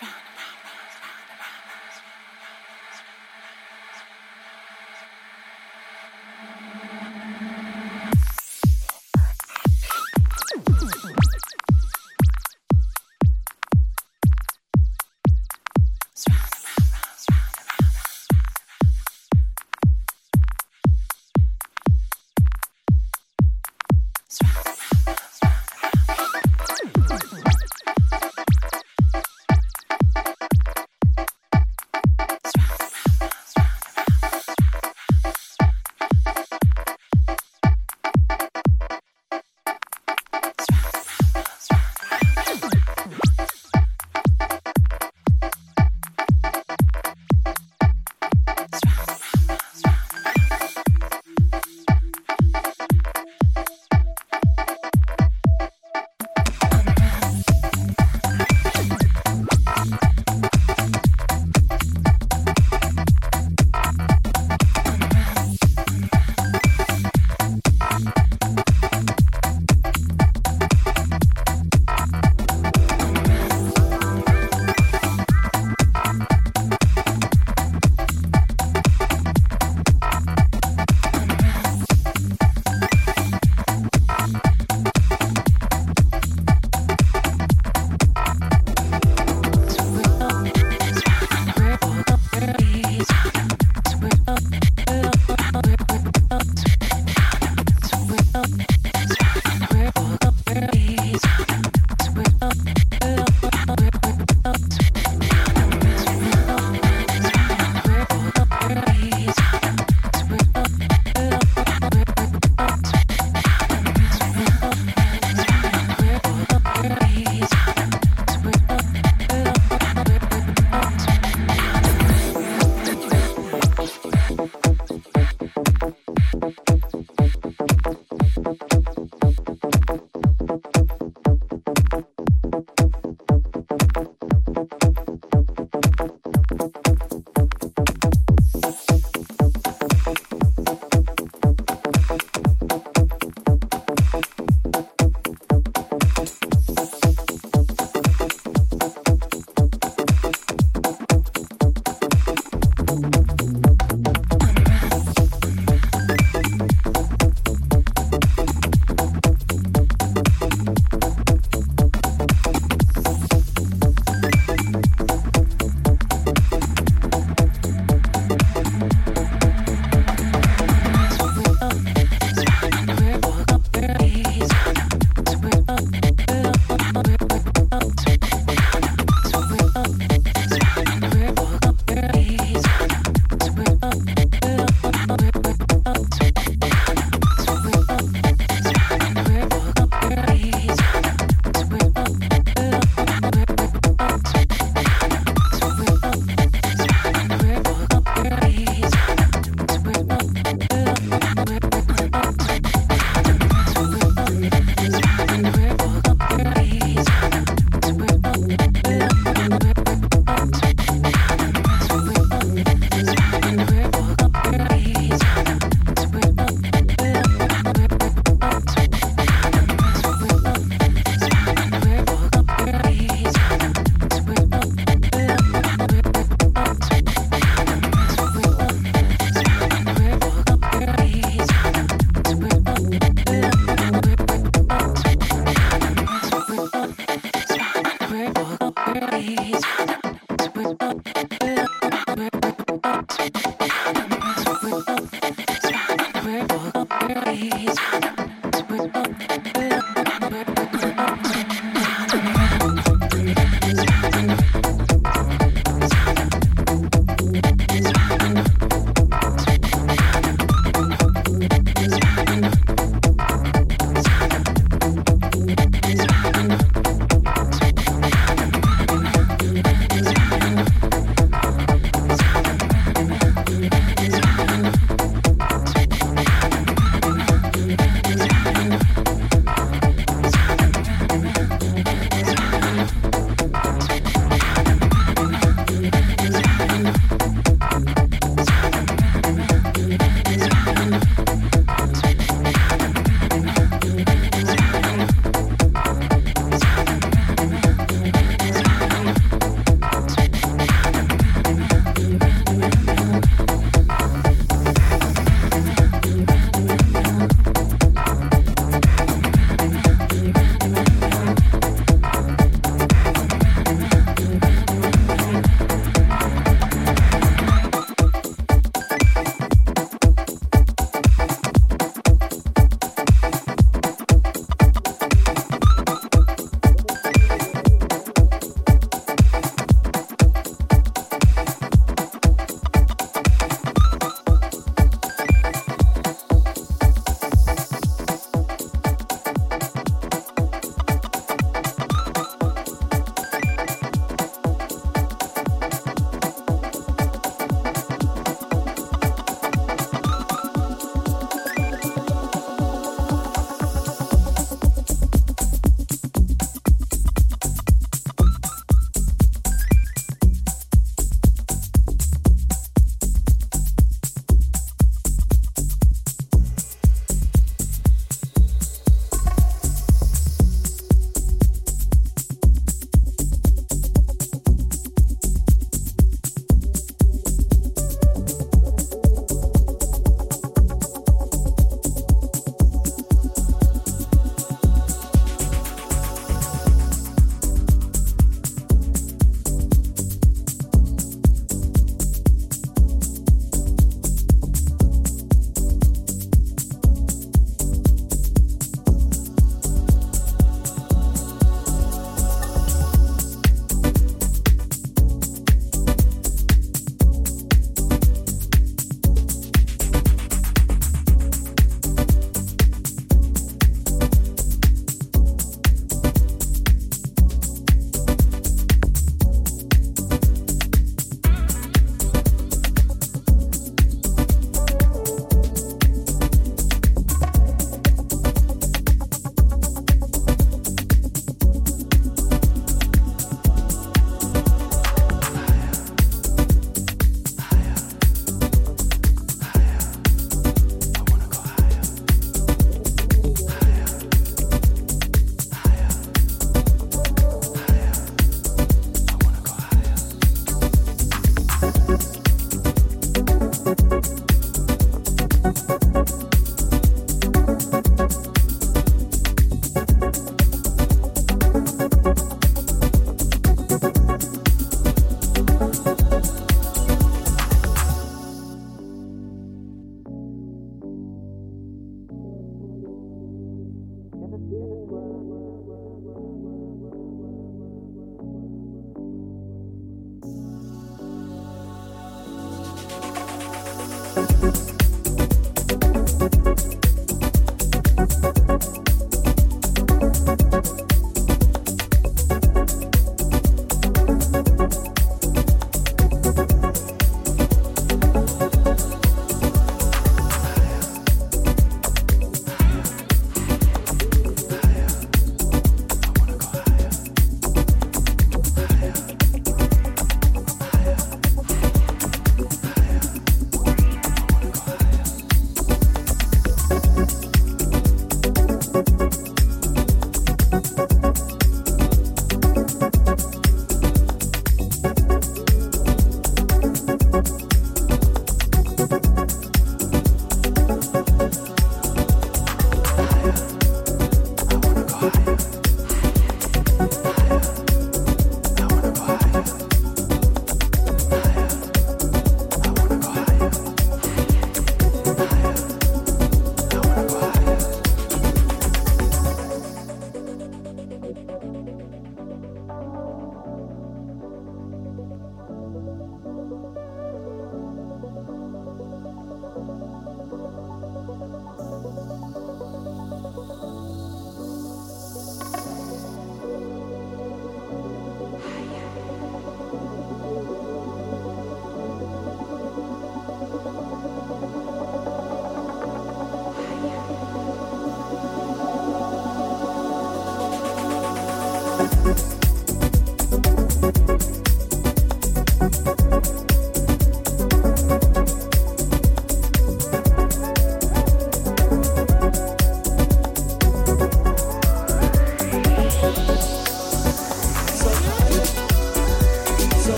Thank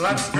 let's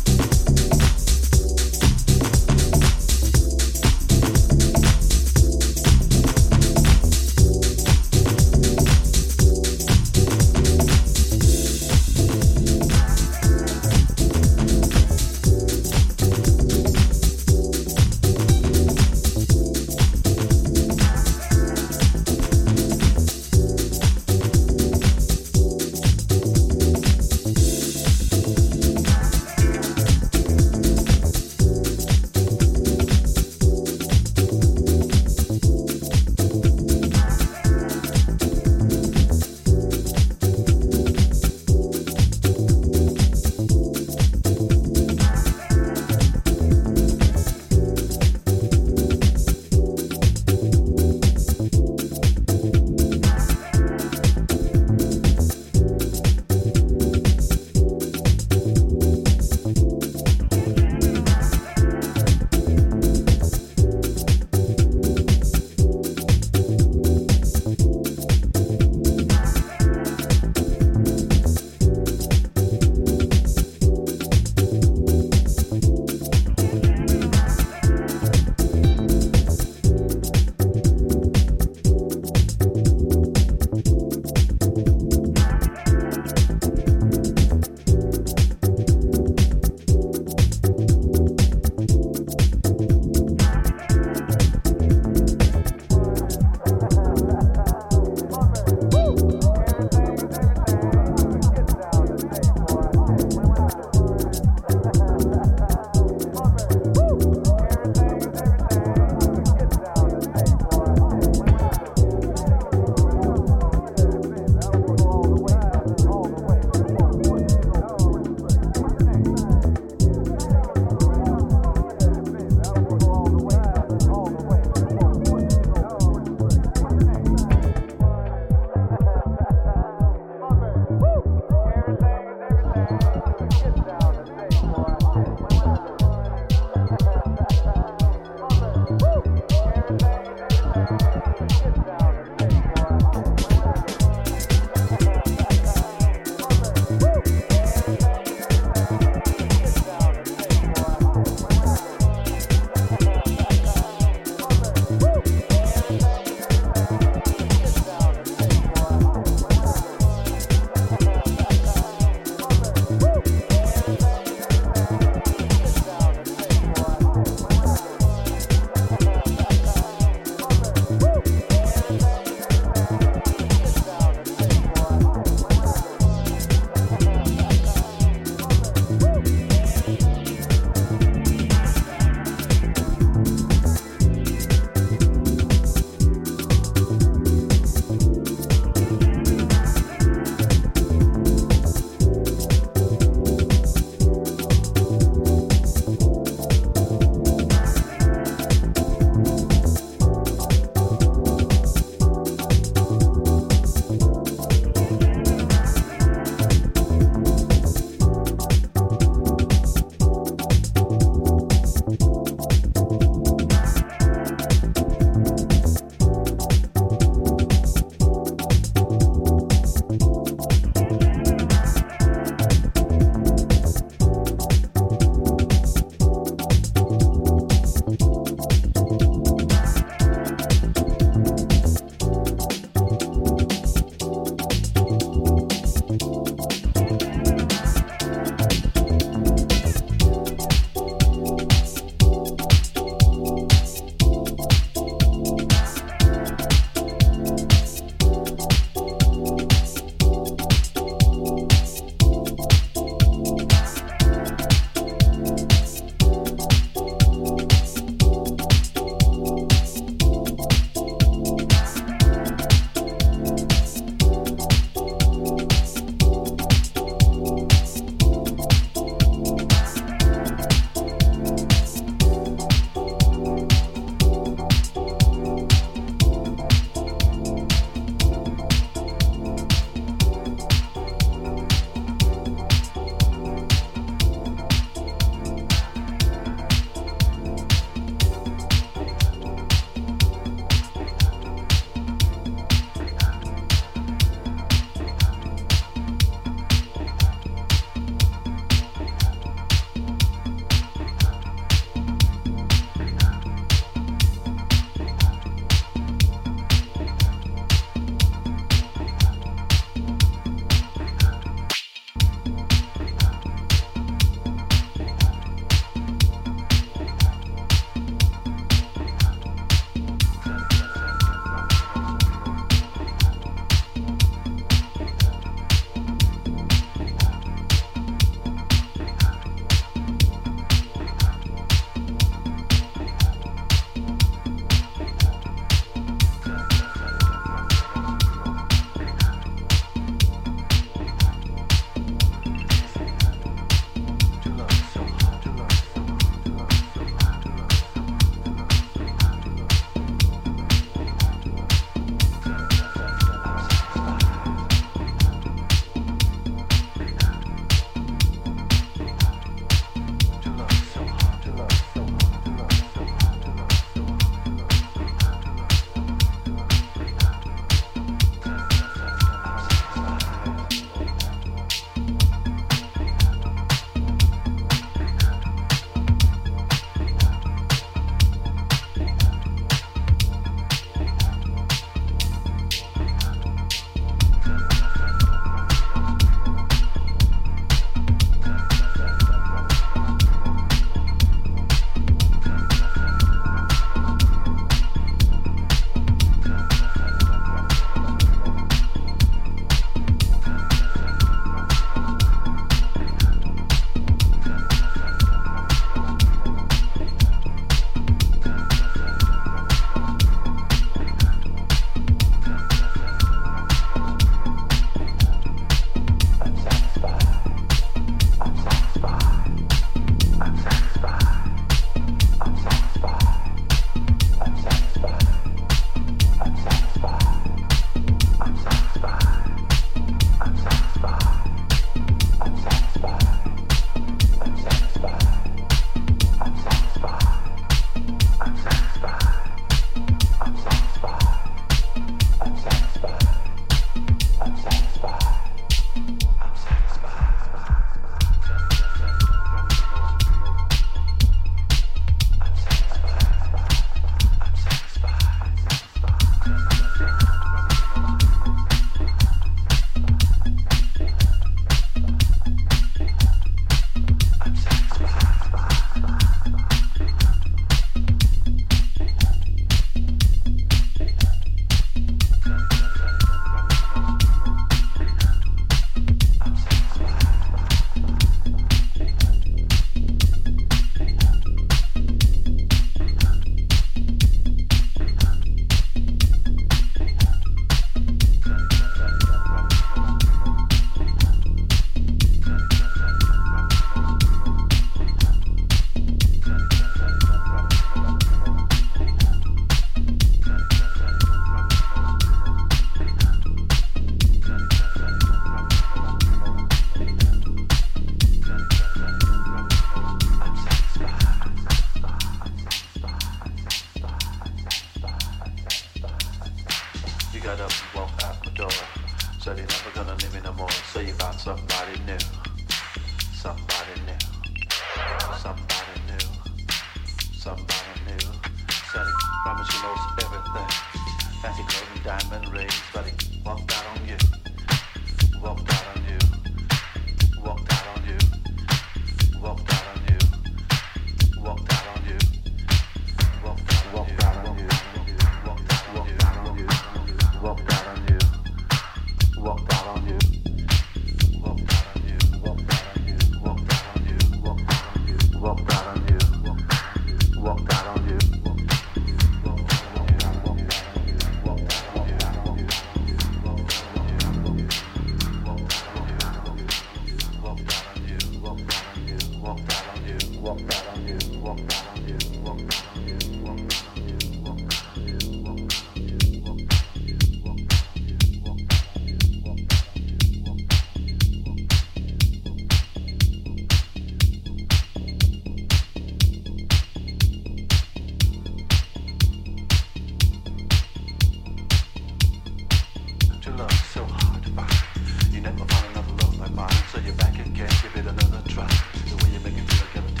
Your love's so hard to find. You never found another love like mine, so you're back again, give it another try. The way you make it feel, I.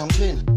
champagne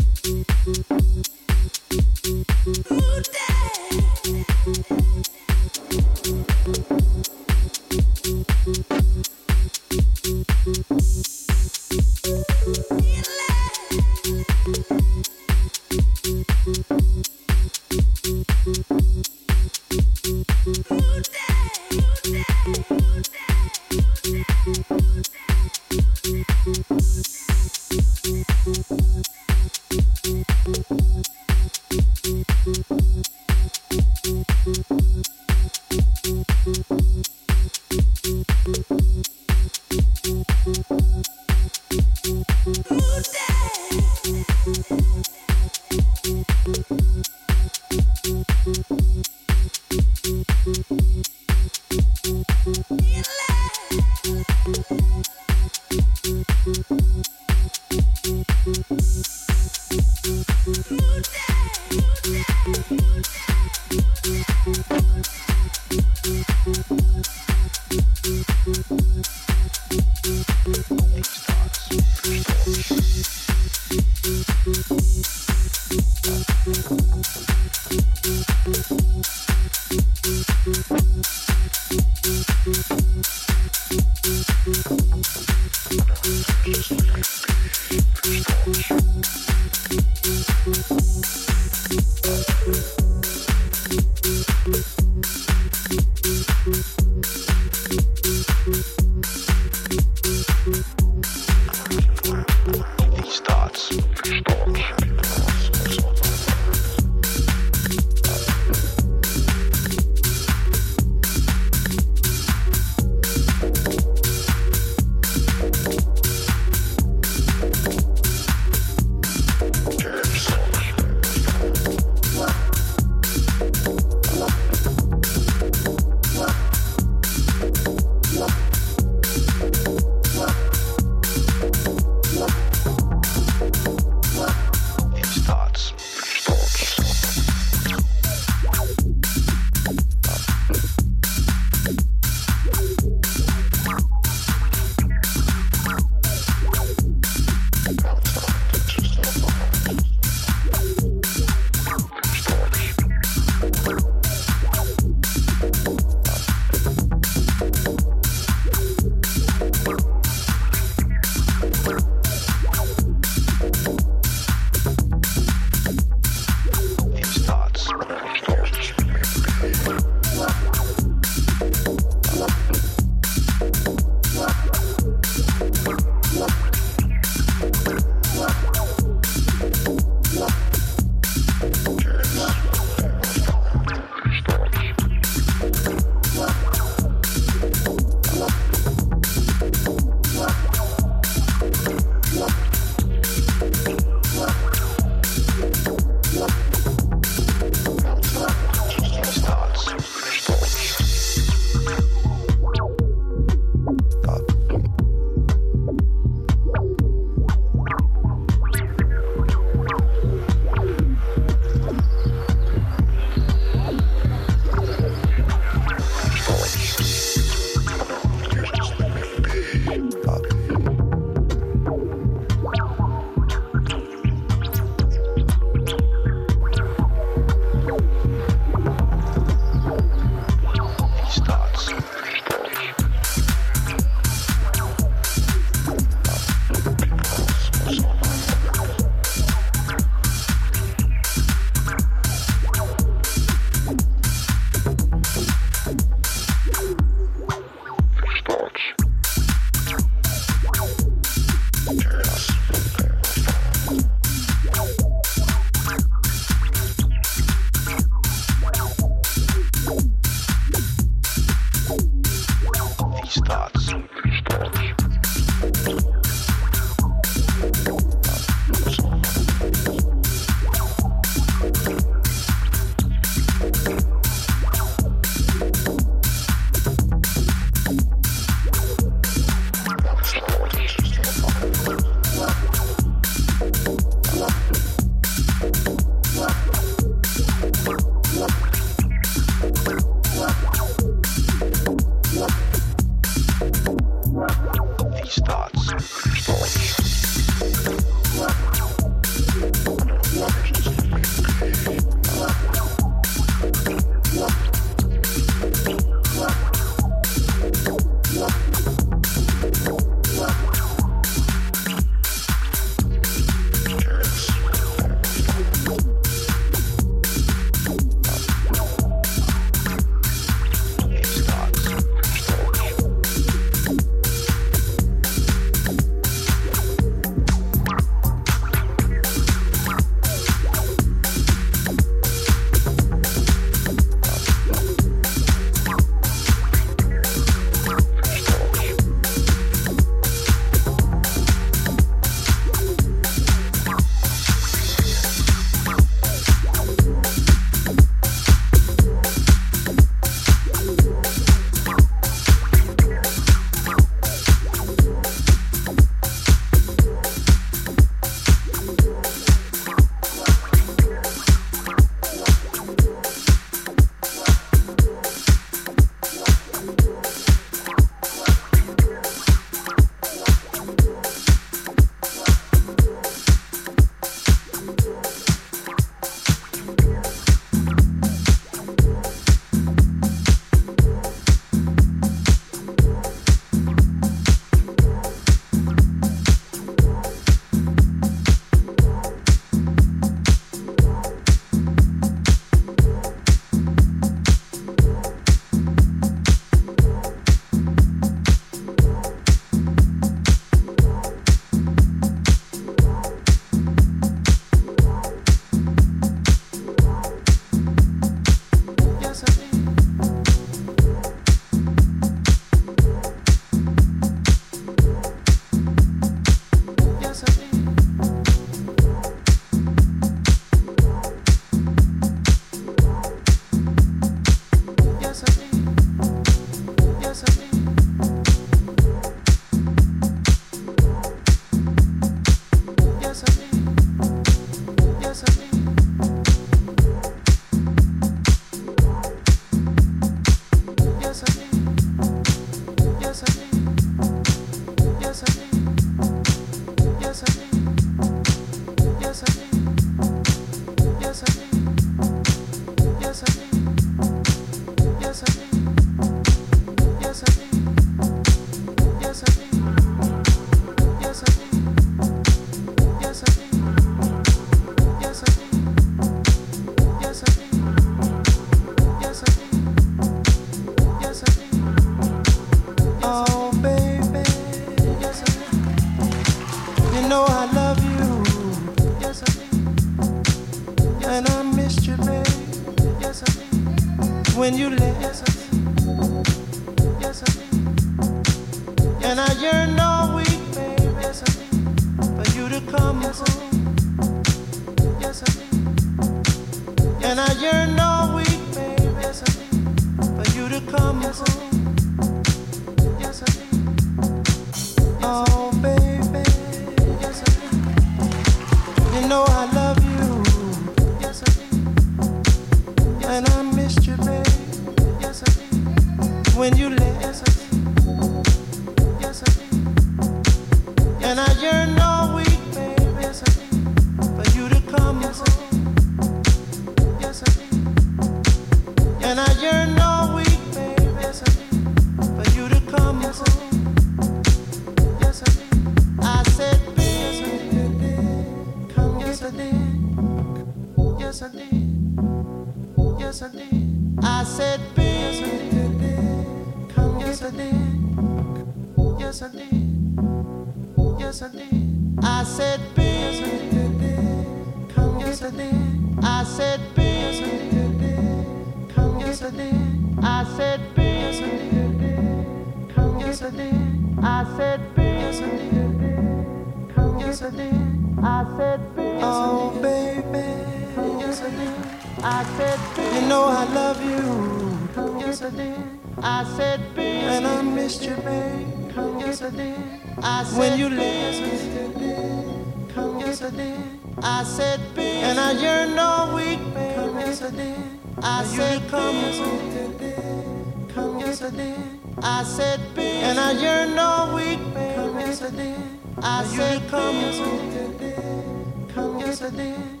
coincidence. I said, be. And I yearn all week, baby. Coincidence. I said, coincidence. Coincidence.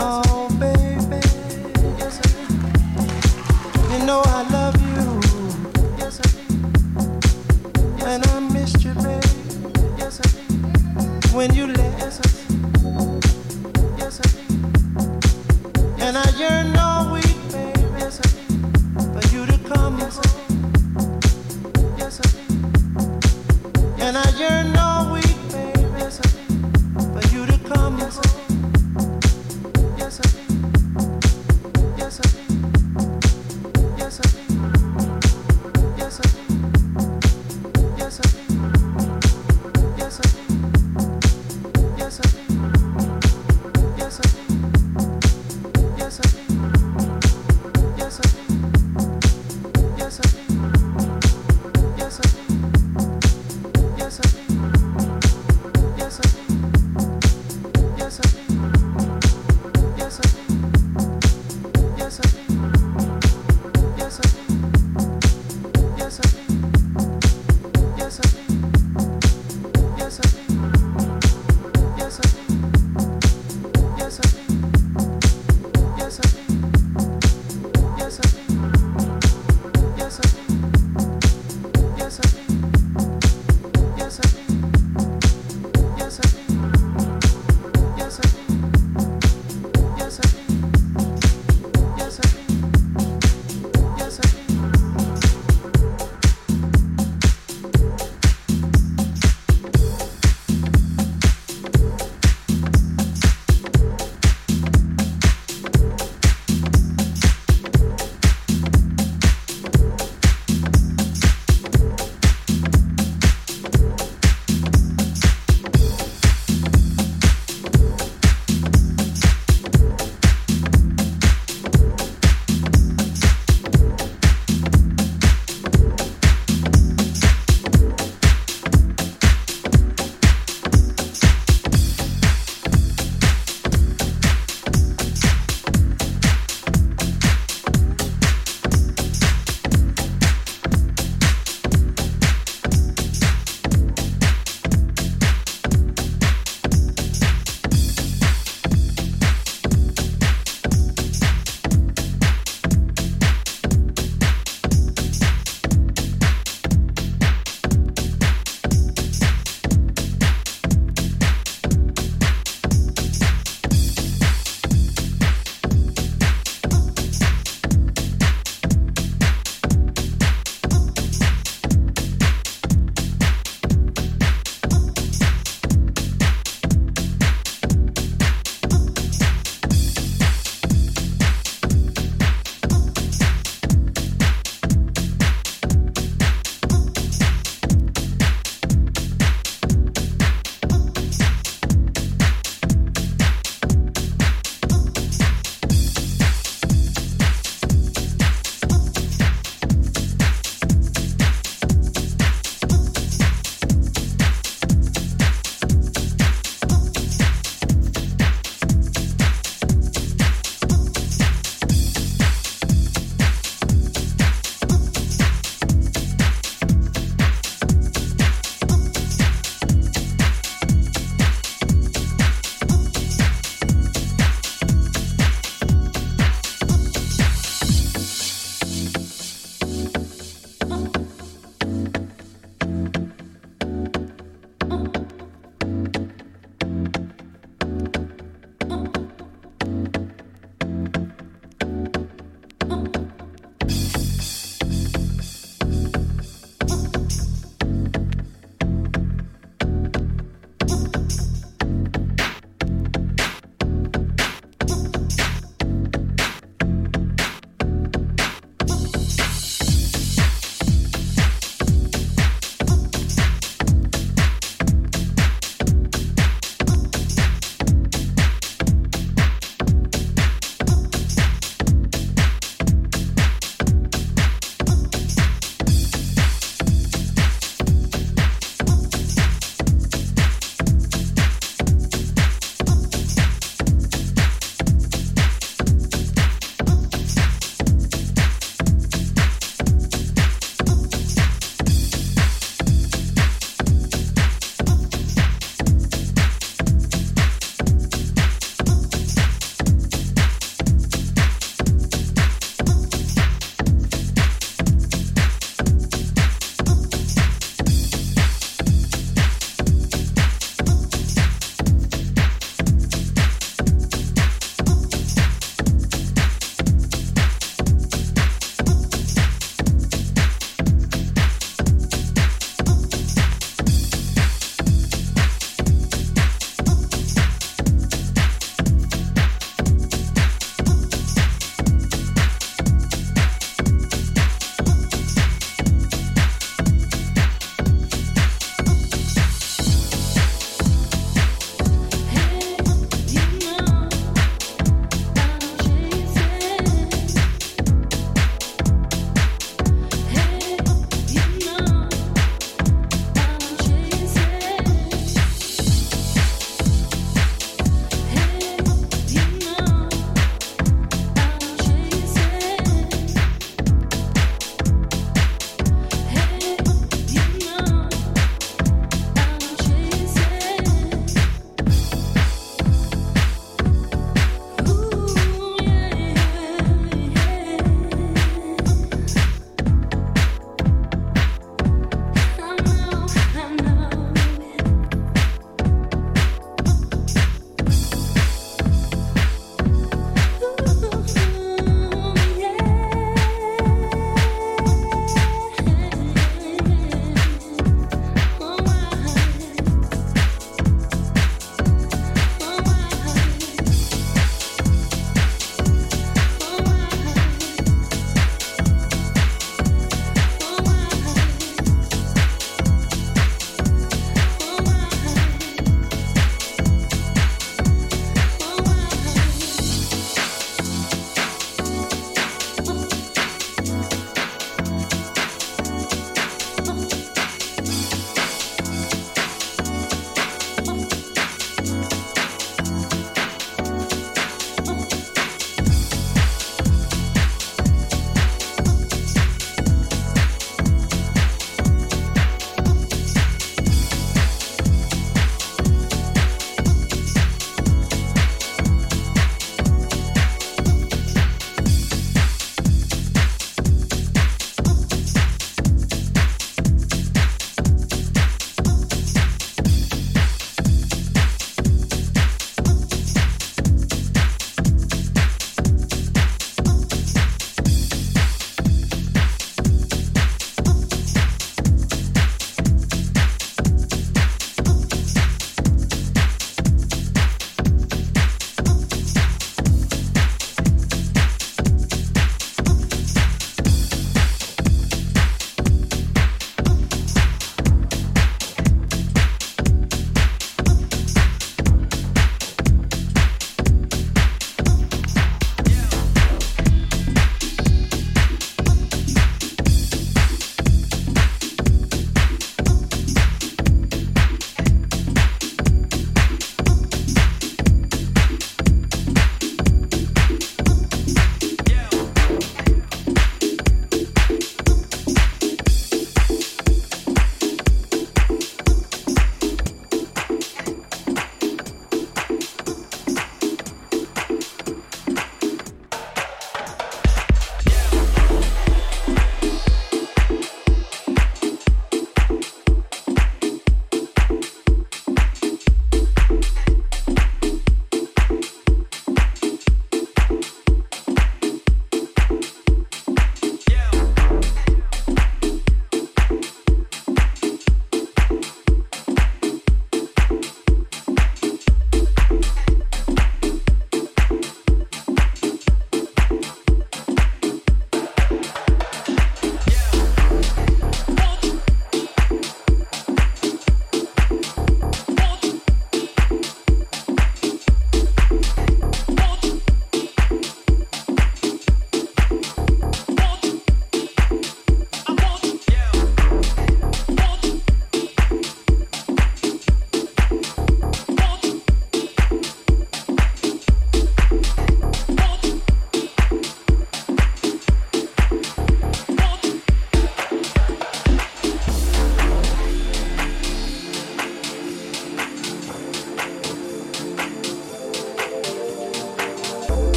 Oh, baby. Yes, I did. You know I love you. Yes, I did. And I missed you, baby. Yes, I did. When you left. Yes, I did. Yes, I did. And I yearn all and I yearn.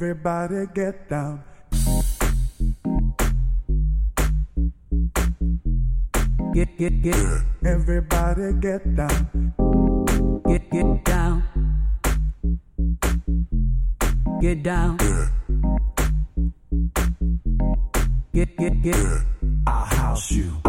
Everybody get down. Get, get, get. Everybody get down. Get, get down. Get down. Get, get, get. I'll house you.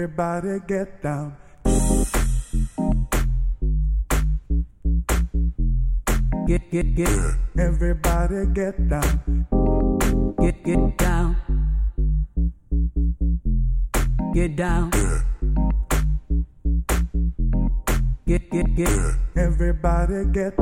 Everybody get down. Get, get, get. Everybody get down. Get, get down. Get down. Get, get, get. Everybody get